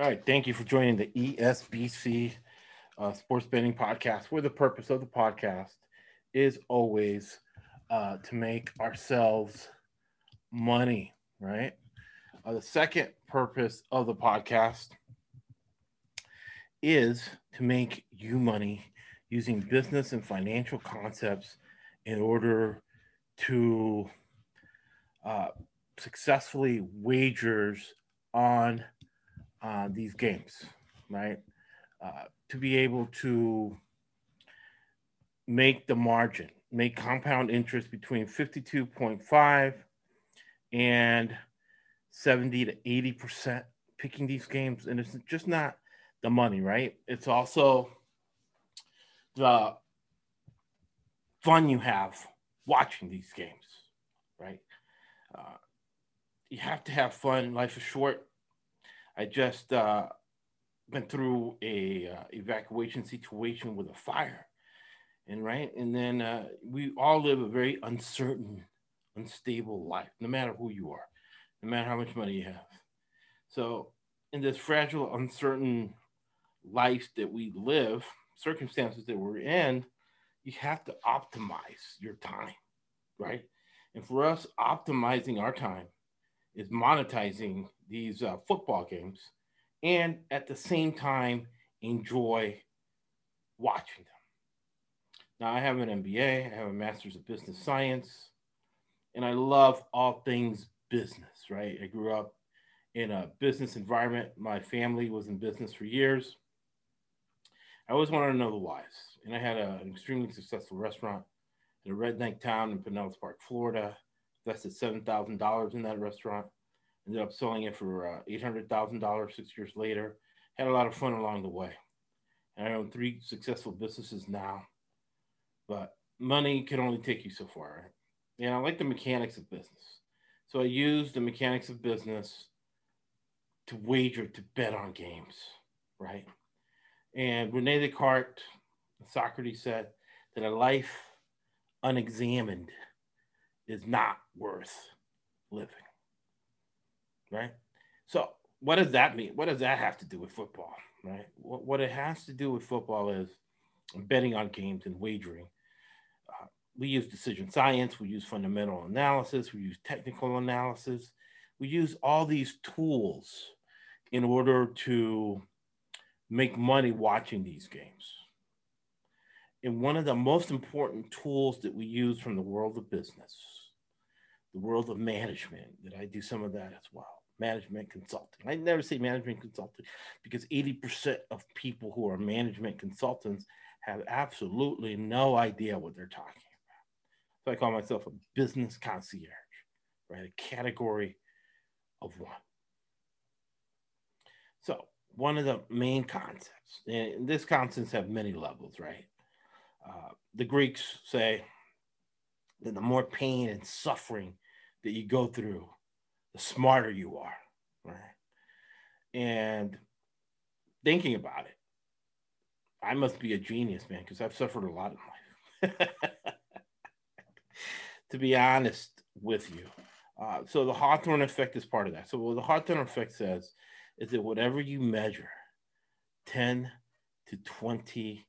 All right. Thank you for joining the ESBC uh, Sports Betting Podcast, where the purpose of the podcast is always uh, to make ourselves money, right? Uh, the second purpose of the podcast is to make you money using business and financial concepts in order to uh, successfully wagers on uh, these games, right? Uh, to be able to make the margin, make compound interest between 52.5 and 70 to 80 percent picking these games, and it's just not the money, right? It's also the fun you have watching these games, right? Uh, you have to have fun. Life is short. I just uh, went through a uh, evacuation situation with a fire, and right, and then uh, we all live a very uncertain, unstable life, no matter who you are, no matter how much money you have. So, in this fragile, uncertain life that we live, circumstances that we're in, you have to optimize your time, right? And for us, optimizing our time is monetizing these uh, football games and at the same time enjoy watching them. Now, I have an MBA, I have a master's of business science, and I love all things business, right? I grew up in a business environment. My family was in business for years. I always wanted to know the whys. And I had a, an extremely successful restaurant in a redneck town in Pinellas Park, Florida. Invested $7,000 in that restaurant. Ended up selling it for uh, $800,000 six years later. Had a lot of fun along the way. And I own three successful businesses now. But money can only take you so far. Right? And I like the mechanics of business. So I use the mechanics of business to wager, to bet on games, right? And Rene Descartes, Socrates said that a life unexamined is not worth living. Right? So, what does that mean? What does that have to do with football? Right? What, what it has to do with football is betting on games and wagering. Uh, we use decision science, we use fundamental analysis, we use technical analysis, we use all these tools in order to make money watching these games. And one of the most important tools that we use from the world of business, the world of management, that I do some of that as well, management consulting. I never say management consulting because 80% of people who are management consultants have absolutely no idea what they're talking about. So I call myself a business concierge, right? A category of one. So one of the main concepts, and this concepts have many levels, right? Uh, the Greeks say that the more pain and suffering that you go through, the smarter you are, right? And thinking about it, I must be a genius, man, because I've suffered a lot in life. to be honest with you. Uh, so the Hawthorne effect is part of that. So what the Hawthorne effect says is that whatever you measure, 10 to 20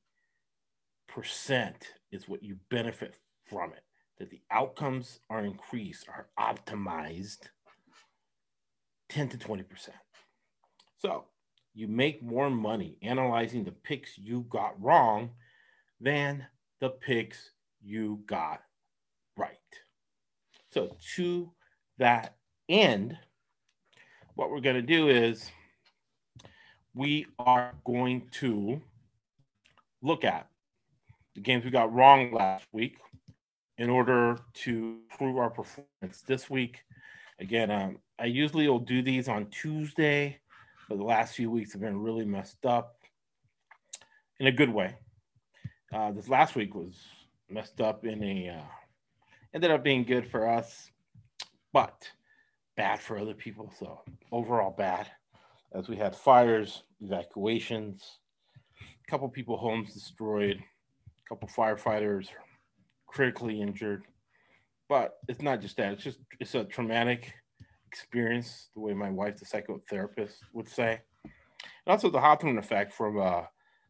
percent is what you benefit from it. That the outcomes are increased, are optimized 10 to 20 percent. So you make more money analyzing the picks you got wrong than the picks you got right. So to that end, what we're going to do is we are going to look at the games we got wrong last week in order to improve our performance this week. Again, um, I usually will do these on Tuesday, but the last few weeks have been really messed up in a good way. Uh, this last week was messed up in a, uh, ended up being good for us, but bad for other people. So overall bad as we had fires, evacuations, a couple people homes destroyed, a couple firefighters critically injured. But it's not just that, it's just it's a traumatic experience, the way my wife, the psychotherapist, would say. And also the Hawthorne effect from a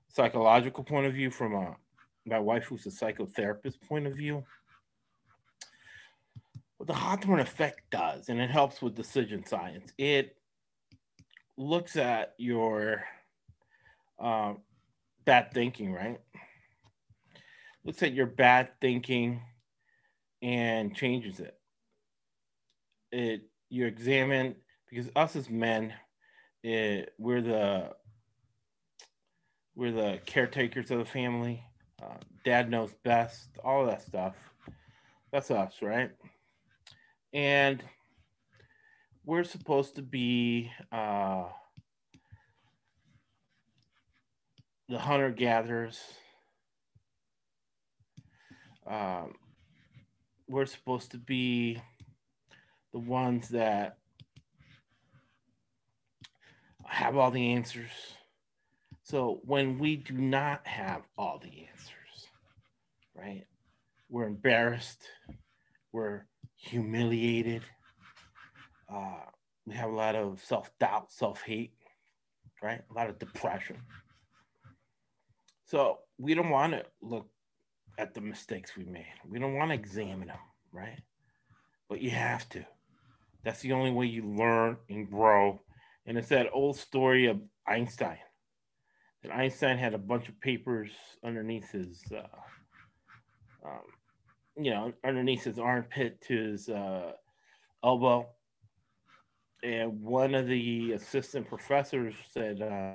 psychological point of view, from a my wife who's a psychotherapist point of view. What the Hawthorne effect does, and it helps with decision science, it looks at your uh, bad thinking, right? Looks at your bad thinking and changes it. It you examine because us as men, it, we're the we're the caretakers of the family. Uh, dad knows best. All that stuff. That's us, right? And we're supposed to be uh, the hunter gatherers. Um, we're supposed to be the ones that have all the answers. So when we do not have all the answers, right? We're embarrassed, we're humiliated, uh, we have a lot of self doubt, self hate, right? A lot of depression. So we don't want to look at the mistakes we made. We don't want to examine them, right? But you have to. That's the only way you learn and grow. And it's that old story of Einstein. That Einstein had a bunch of papers underneath his, uh, um, you know, underneath his armpit to his uh, elbow. And one of the assistant professors said, uh,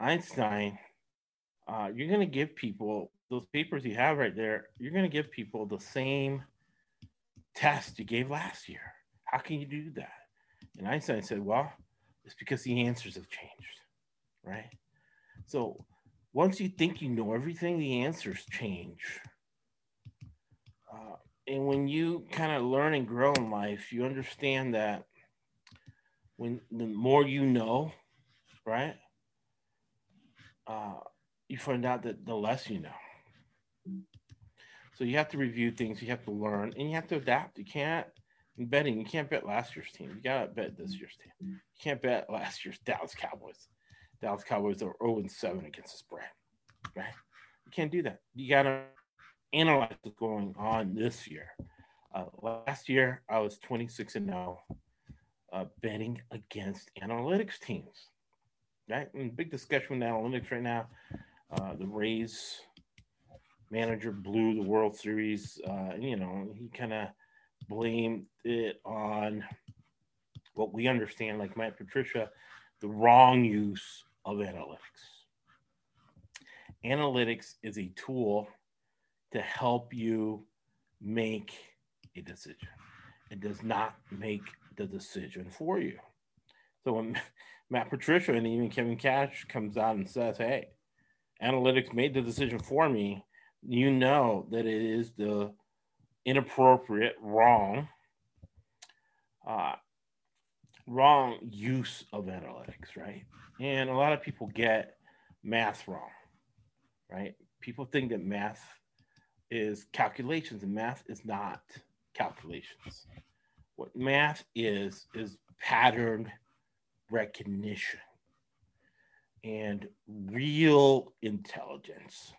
Einstein, uh, you're going to give people those papers you have right there, you're going to give people the same test you gave last year. How can you do that? And Einstein said, well, it's because the answers have changed, right? So once you think you know everything, the answers change. Uh, and when you kind of learn and grow in life, you understand that when the more you know, right? Uh, you find out that the less you know. So you have to review things, you have to learn, and you have to adapt. You can't in betting, you can't bet last year's team. You gotta bet this year's team. You can't bet last year's Dallas Cowboys. Dallas Cowboys are 0 7 against the spread. Right? You can't do that. You gotta analyze what's going on this year. Uh, last year, I was 26 and 0 uh, betting against analytics teams. Right? And big discussion with analytics right now. Uh, the Rays manager blew the World Series. Uh, you know, he kind of blamed it on what we understand, like Matt Patricia, the wrong use of analytics. Analytics is a tool to help you make a decision. It does not make the decision for you. So when Matt Patricia and even Kevin Cash comes out and says, "Hey, analytics made the decision for me," you know that it is the inappropriate, wrong, uh, wrong use of analytics, right? And a lot of people get math wrong, right? People think that math is calculations, and math is not calculations. What math is, is pattern recognition. And real intelligence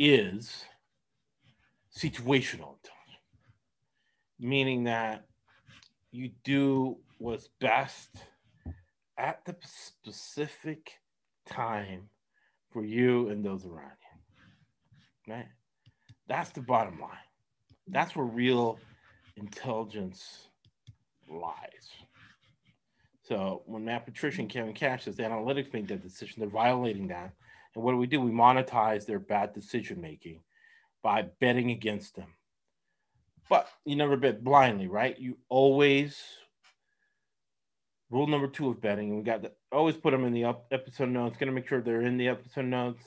is situational meaning that you do what's best at the specific time for you and those around you. Right? That's the bottom line. That's where real intelligence lies. So when Matt Patricia and Kevin Cash says analytics made that decision, they're violating that. And what do we do? We monetize their bad decision making by betting against them. But you never bet blindly, right? You always rule number two of betting, and we got to always put them in the episode notes. Going to make sure they're in the episode notes.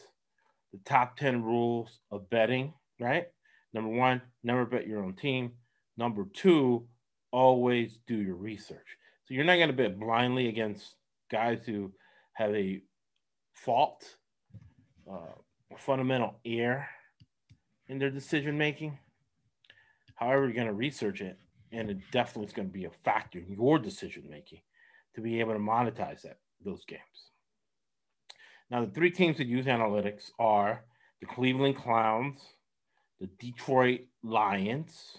The top ten rules of betting, right? Number one, never bet your own team. Number two, always do your research. So you're not going to bet blindly against guys who have a fault, uh, fundamental error in their decision making. However, you're going to research it, and it definitely is going to be a factor in your decision making to be able to monetize that those games. Now, the three teams that use analytics are the Cleveland Clowns, the Detroit Lions,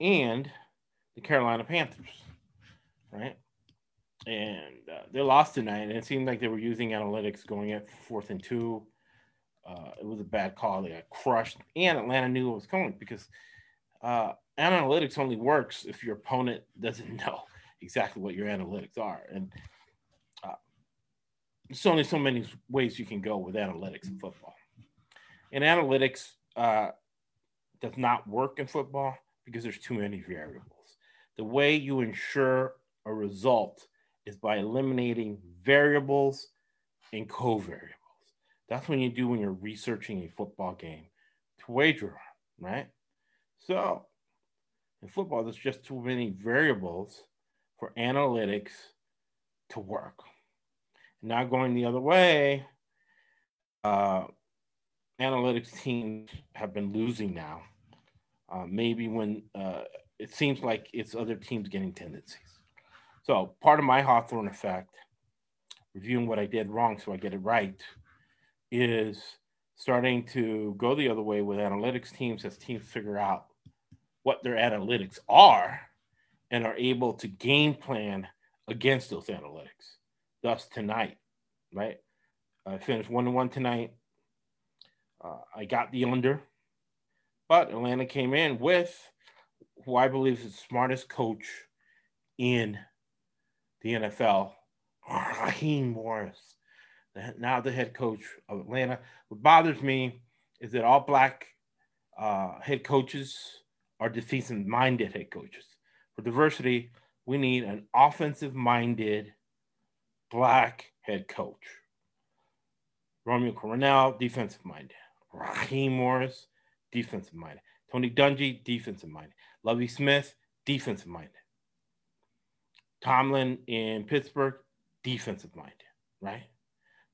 and the Carolina Panthers, right? And uh, they lost tonight, and it seemed like they were using analytics going at fourth and two. Uh, it was a bad call. They got crushed, and Atlanta knew it was coming because uh, analytics only works if your opponent doesn't know exactly what your analytics are. And uh, there's only so many ways you can go with analytics in football. And analytics uh, does not work in football because there's too many variables. The way you ensure a result is by eliminating variables and covariables. That's when you do when you're researching a football game to wager on, right? So in football, there's just too many variables for analytics to work. Now going the other way, uh, analytics teams have been losing now. Uh, maybe when uh, it seems like it's other teams getting tendencies. So part of my Hawthorne effect, reviewing what I did wrong so I get it right, is starting to go the other way with analytics teams as teams figure out what their analytics are and are able to game plan against those analytics. Thus, tonight, right? I finished one to one tonight. Uh, I got the under, but Atlanta came in with who I believe is the smartest coach in the NFL, Raheem Morris, now the head coach of Atlanta. What bothers me is that all black uh, head coaches are defensive minded head coaches. For diversity, we need an offensive minded black head coach. Romeo Crennel, defensive minded. Raheem Morris, defensive minded. Tony Dungy, defensive minded. Lovie Smith, defensive minded. Tomlin in Pittsburgh, defensive minded, right?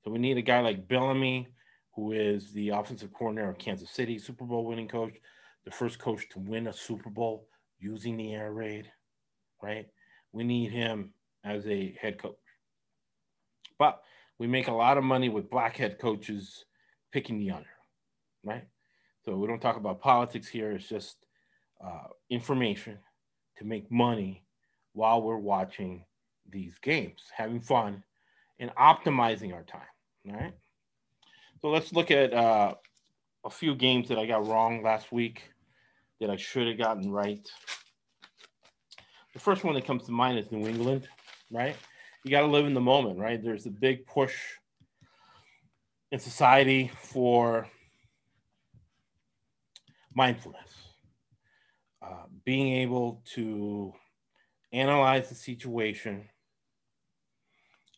So we need a guy like Bieniemy, who is the offensive coordinator of Kansas City, Super Bowl winning coach, the first coach to win a Super Bowl using the air raid, right? We need him as a head coach. But we make a lot of money with black head coaches picking the under, right? So we don't talk about politics here. It's just uh, information to make money while we're watching these games, having fun and optimizing our time, all right? So let's look at uh, a few games that I got wrong last week that I should have gotten right. The first one that comes to mind is New England, right? You got to live in the moment, right? There's a big push in society for mindfulness, uh, being able to analyze the situation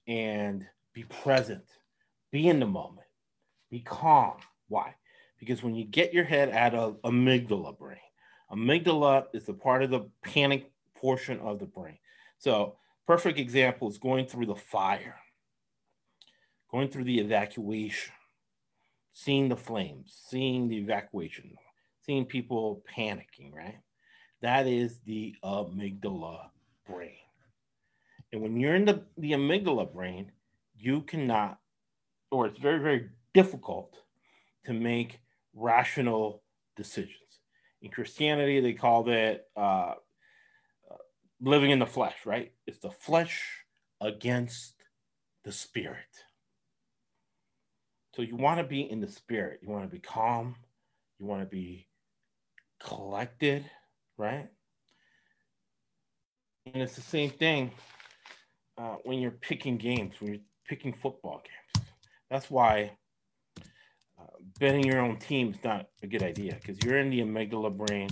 and be present, be in the moment, be calm. Why? Because when you get your head out of amygdala brain, Amygdala is the part of the panic portion of the brain. So, perfect example is going through the fire, going through the evacuation, seeing the flames, seeing the evacuation, seeing people panicking, right? That is the amygdala brain. And when you're in the, the amygdala brain, you cannot, or it's very, very difficult to make rational decisions. In Christianity, they called it uh, living in the flesh, right? It's the flesh against the spirit. So you want to be in the spirit. You want to be calm. You want to be collected, right? And it's the same thing uh, when you're picking games, when you're picking football games. That's why betting your own team is not a good idea because you're in the amygdala brain.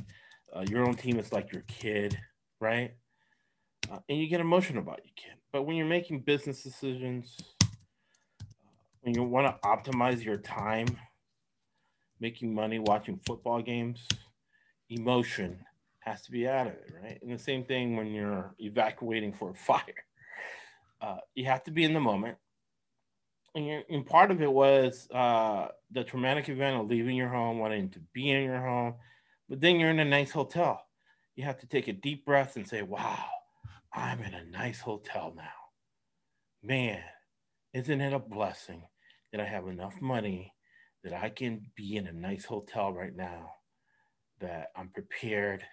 Uh, your own team is like your kid, right? Uh, and you get emotional about your kid. But when you're making business decisions, uh, when you want to optimize your time, making money watching football games, emotion has to be out of it, right? And the same thing when you're evacuating for a fire. Uh, you have to be in the moment and, and part of it was uh, the traumatic event of leaving your home, wanting to be in your home, but then you're in a nice hotel. You have to take a deep breath and say, "Wow, I'm in a nice hotel now." Man, isn't it a blessing that I have enough money that I can be in a nice hotel right now, that I'm prepared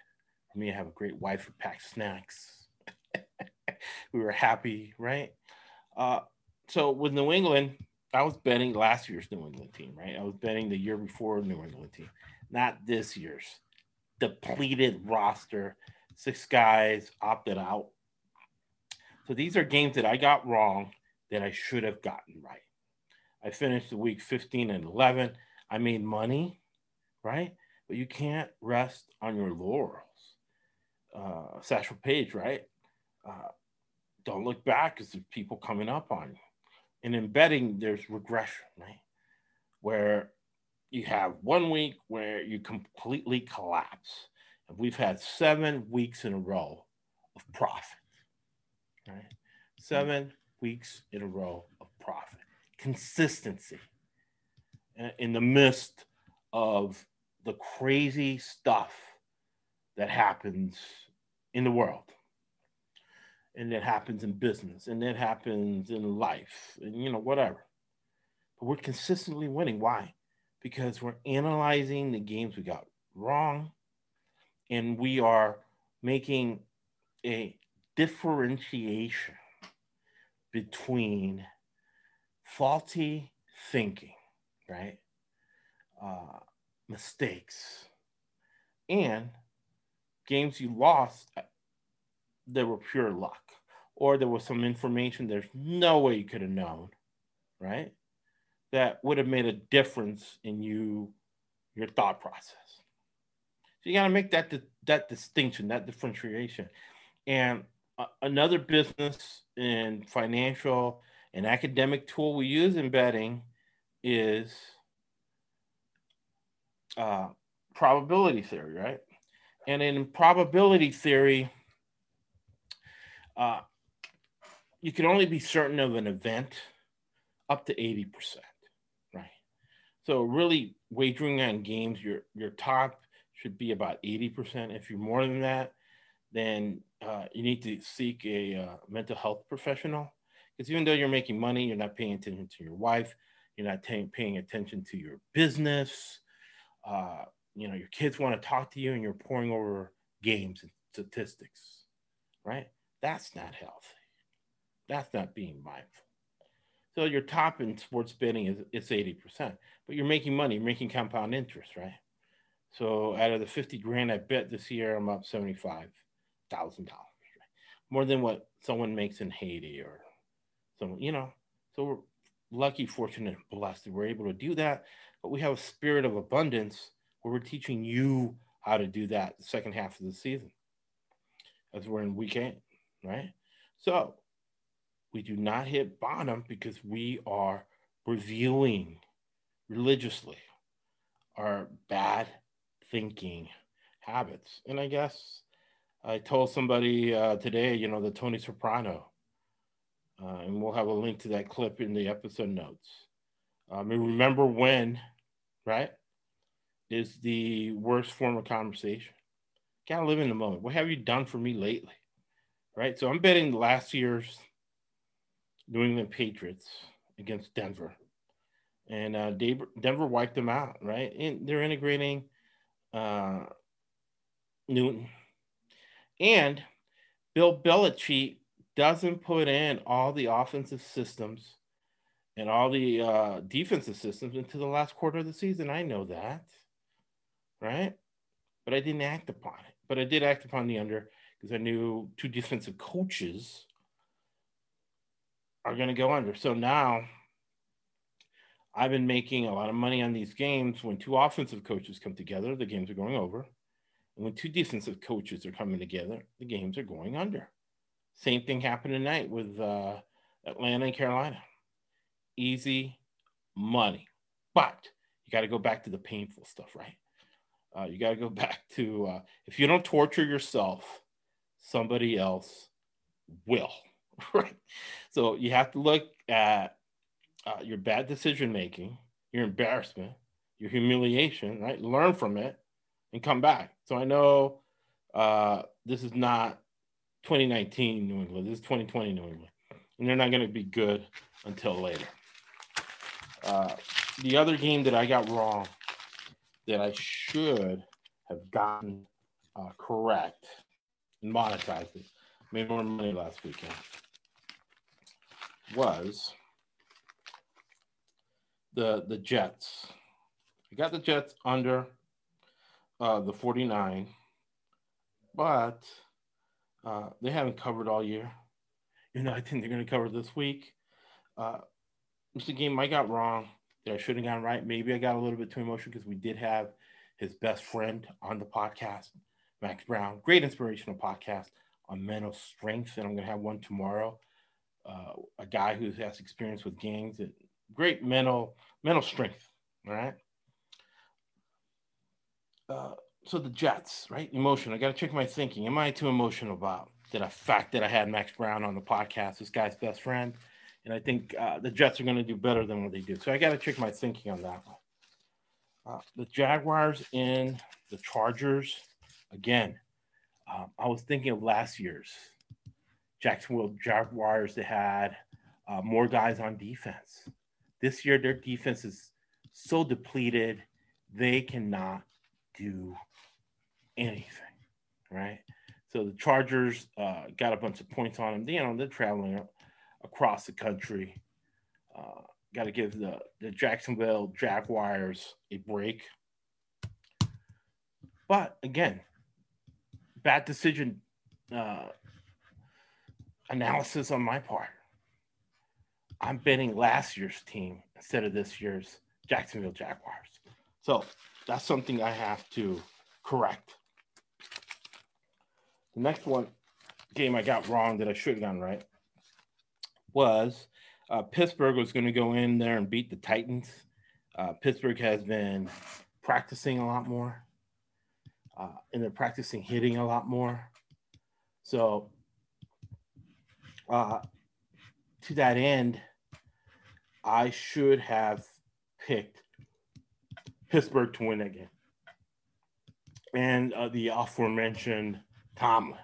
me have a great wife who packs snacks. we were happy, right? Uh, so with New England, I was betting last year's New England team, right? I was betting the year before New England team, not this year's depleted roster. Six guys opted out. So these are games that I got wrong that I should have gotten right. I finished the week 15 and 11. I made money, right? But you can't rest on your laurels. Uh, Satchel Paige, right? Uh, don't look back because there's people coming up on you. And in betting, there's regression, right? Where you have one week where you completely collapse. And we've had seven weeks in a row of profit, right? Seven weeks in a row of profit, consistency in the midst of the crazy stuff that happens in the world. And that happens in business and that happens in life and you know whatever. But we're consistently winning. Why? Because we're analyzing the games we got wrong and we are making a differentiation between faulty thinking right? Uh, mistakes and games you lost that were pure luck or there was some information there's no way you could have known right? That would have made a difference in you your thought process. So you got to make that that distinction that differentiation. And uh, another business and financial and academic tool we use in betting is uh, probability theory right and in probability theory uh, you can only be certain of an event up to 80%, right? So really wagering on games, your your top should be about 80%. If you're more than that, then uh, you need to seek a uh, mental health professional. Because even though you're making money, you're not paying attention to your wife, you're not t- paying attention to your business. Uh, you know, your kids want to talk to you and you're pouring over games and statistics, right? That's not healthy. That's not being mindful. So your top in sports betting is it's 80%, but you're making money, you're making compound interest, right? So out of the 50 grand I bet this year, I'm up $75,000, right? more than what someone makes in Haiti or someone, you know. So we're lucky, fortunate, blessed that we're able to do that. But we have a spirit of abundance where we're teaching you how to do that the second half of the season as we're in week eight right? So we do not hit bottom because we are reviewing religiously our bad thinking habits. And I guess I told somebody uh, today, you know, the Tony Soprano, uh, and we'll have a link to that clip in the episode notes. Um, mean, remember when, right, is the worst form of conversation. Gotta live in the moment. What have you done for me lately? right? So I'm betting last year's New England Patriots against Denver, and uh, Denver wiped them out, right? And they're integrating uh, Newton, and Bill Belichick doesn't put in all the offensive systems and all the uh, defensive systems into the last quarter of the season. I know that, right? But I didn't act upon it. But I did act upon the under because I knew two defensive coaches are going to go under. So now I've been making a lot of money on these games when two offensive coaches come together, the games are going over. And when two defensive coaches are coming together, the games are going under. Same thing happened tonight with uh, Atlanta and Carolina. Easy money. But you got to go back to the painful stuff, right? Uh, you got to go back to uh, if you don't torture yourself somebody else will. Right. So you have to look at uh, your bad decision making, your embarrassment, your humiliation, right? Learn from it and come back. So I know uh, this is not 2019 New England. This is 2020 New England. And they're not going to be good until later. Uh, the other game that I got wrong that I should have gotten uh, correct and monetized it, made more money last weekend, was the the Jets. I got the Jets under uh, the 49, but uh, they haven't covered all year. You know, I think they're going to cover this week. Uh, it's a game I got wrong that I should have gotten right. Maybe I got a little bit too emotional because we did have his best friend on the podcast, Max Brown. Great inspirational podcast on mental strength, and I'm going to have one tomorrow. Uh, a guy who has experience with gangs, and great mental mental strength. All right. Uh, so the Jets, right? Emotion. I got to check my thinking. Am I too emotional about that? fact that I had Max Brown on the podcast, this guy's best friend, and I think uh, the Jets are going to do better than what they do. So I got to check my thinking on that one. Uh, the Jaguars in the Chargers, again, um, I was thinking of last year's Jacksonville Jaguars that had uh, more guys on defense. This year, their defense is so depleted, they cannot do anything, right? So the Chargers uh, got a bunch of points on them. You know, they're traveling across the country. Uh, got to give the, the Jacksonville Jaguars a break. But again, bad decision uh, analysis on my part. I'm betting last year's team instead of this year's Jacksonville Jaguars. So that's something I have to correct. The next one game I got wrong that I should have gotten right was uh, Pittsburgh was going to go in there and beat the Titans. Uh, Pittsburgh has been practicing a lot more, uh, and they're practicing hitting a lot more. So, uh, to that end, I should have picked Pittsburgh to win game. And uh, the aforementioned Tomlin.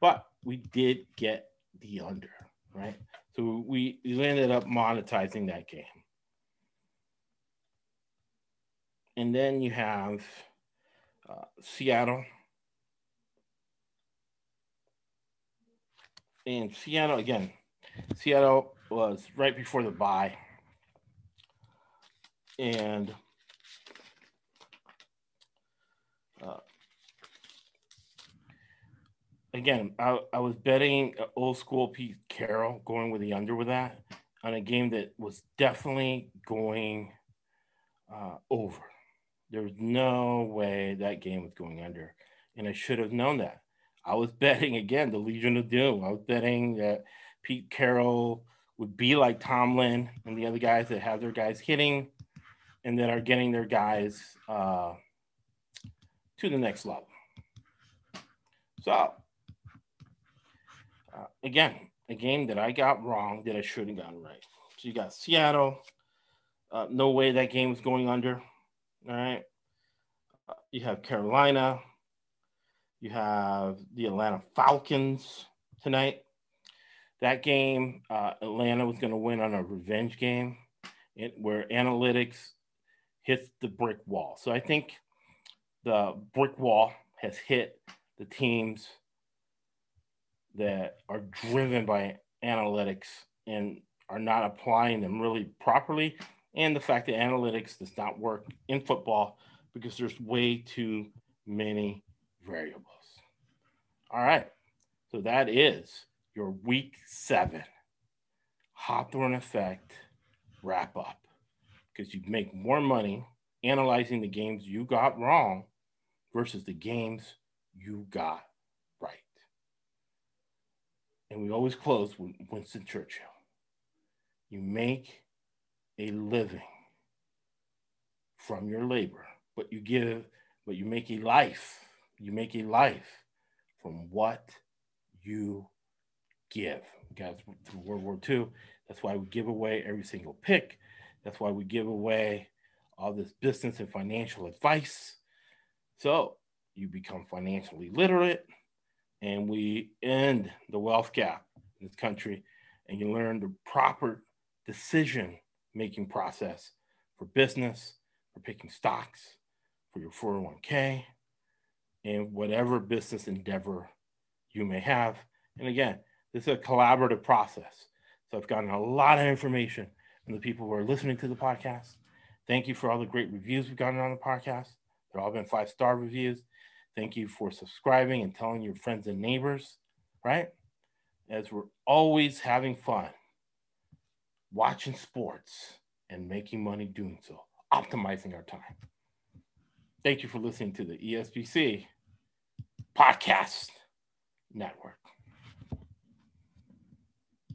But we did get the under, right? So we, ended up monetizing that game. And then you have uh, Seattle. And Seattle, again, Seattle was right before the buy, And uh, again, I, I was betting old school Pete Carroll going with the under with that on a game that was definitely going uh, over. There was no way that game was going under, and I should have known that. I was betting again the Legion of Doom. I was betting that Pete Carroll would be like Tomlin and the other guys that have their guys hitting and that are getting their guys uh, to the next level. So uh, again, a game that I got wrong that I should have gotten right. So you got Seattle. Uh, no way that game was going under. All right. Uh, you have Carolina. You have the Atlanta Falcons tonight. That game, uh, Atlanta was going to win on a revenge game it, where analytics hits the brick wall. So I think the brick wall has hit the teams – that are driven by analytics and are not applying them really properly. And the fact that analytics does not work in football because there's way too many variables. All right. So that is your week seven Hawthorne effect wrap up because you make more money analyzing the games you got wrong versus the games you got and we always close with Winston Churchill. You make a living from your labor, but you give, but you make a life. You make a life from what you give. Guys, through World War II, that's why we give away every single pick. That's why we give away all this business and financial advice. So you become financially literate and we end the wealth gap in this country and you learn the proper decision making process for business, for picking stocks, for your 401k, and whatever business endeavor you may have. And again, this is a collaborative process. So I've gotten a lot of information from the people who are listening to the podcast. Thank you for all the great reviews we've gotten on the podcast. They've all been five star reviews. Thank you for subscribing and telling your friends and neighbors, right? As we're always having fun watching sports and making money doing so, optimizing our time. Thank you for listening to the ESBC Podcast Network.